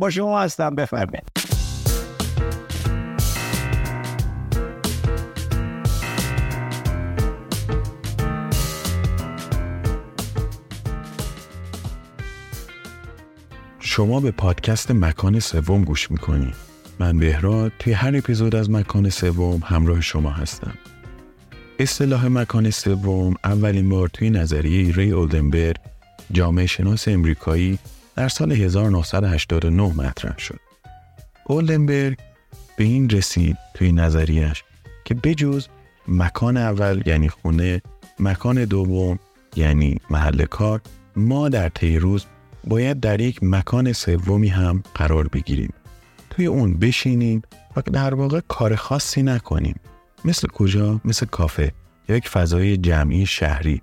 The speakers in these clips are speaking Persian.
با شما هستم بفرمایید. شما به پادکست مکان سوم گوش می‌کنی. من بهراد توی هر اپیزود از مکان سوم همراه شما هستم. اصطلاح مکان سوم اولین بار توی نظریه ری اولدنبرگ جامعه شناس امریکایی در سال 1989 مطرح شد. اولدنبرگ به این رسید توی نظریش که بجز مکان اول یعنی خونه مکان دوم یعنی محل کار ما در طی روز باید در یک مکان سومی هم قرار بگیریم. توی اون بشینیم و در واقع کار خاصی نکنیم. مثل کجا؟ مثل کافه یا یک فضای جمعی شهری.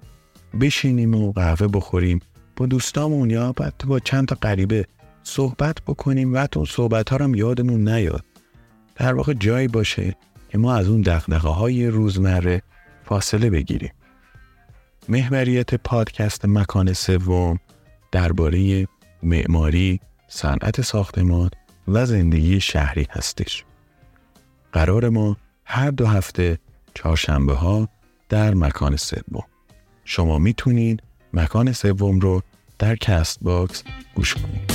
بشینیم و قهوه بخوریم دوستامون یا بعد با چند تا غریبه صحبت بکنیم و اون صحبت ها هم یادمون نیاد در واقع جایی باشه که ما از اون دقدقه های روزمره فاصله بگیریم محوریت پادکست مکان سوم درباره معماری، صنعت ساختمان و زندگی شهری هستش. قرار ما هر دو هفته چهارشنبه ها در مکان سوم. شما می‌تونید مکان سوم رو در Castbox گوش کنید.